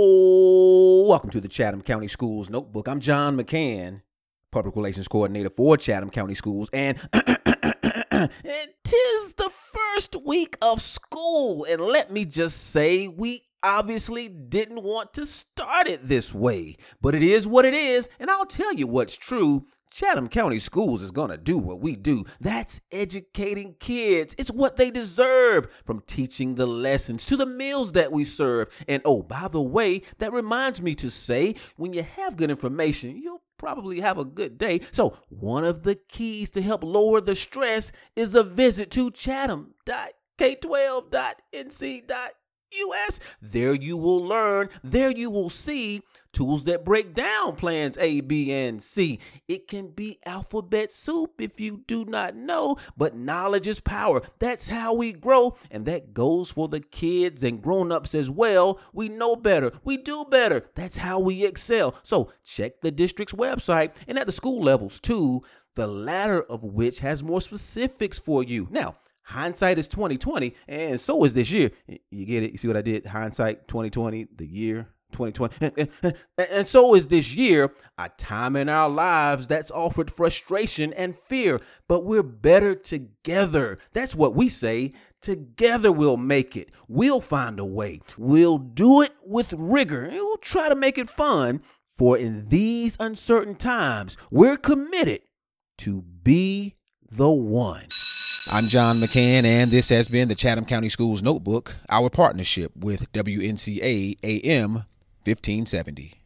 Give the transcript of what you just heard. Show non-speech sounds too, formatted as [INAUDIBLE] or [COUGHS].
Oh, welcome to the Chatham County Schools Notebook. I'm John McCann, Public Relations Coordinator for Chatham County Schools, [COUGHS] and tis the first week of school. And let me just say, we obviously didn't want to start it this way, but it is what it is, and I'll tell you what's true. Chatham County Schools is going to do what we do. That's educating kids. It's what they deserve from teaching the lessons to the meals that we serve. And oh, by the way, that reminds me to say when you have good information, you'll probably have a good day. So, one of the keys to help lower the stress is a visit to chatham.k12.nc.us. There you will learn, there you will see tools that break down plans A, B, and C. It can be alphabet soup if you do not know, but knowledge is power. That's how we grow, and that goes for the kids and grown-ups as well. We know better, we do better. That's how we excel. So check the district's website and at the school levels too, the latter of which has more specifics for you. Now, hindsight is 2020 and so is this year you get it you see what i did hindsight 2020 the year 2020. And, so is this year, a time in our lives that's offered frustration and fear, but we're better together. That's what we say. Together we'll make it. We'll find a way. We'll do it with rigor and we'll try to make it fun. For in these uncertain times, we're committed to be the one. I'm John McCann, and this has been the Chatham County Schools Notebook, our partnership with WNCA AM 1570.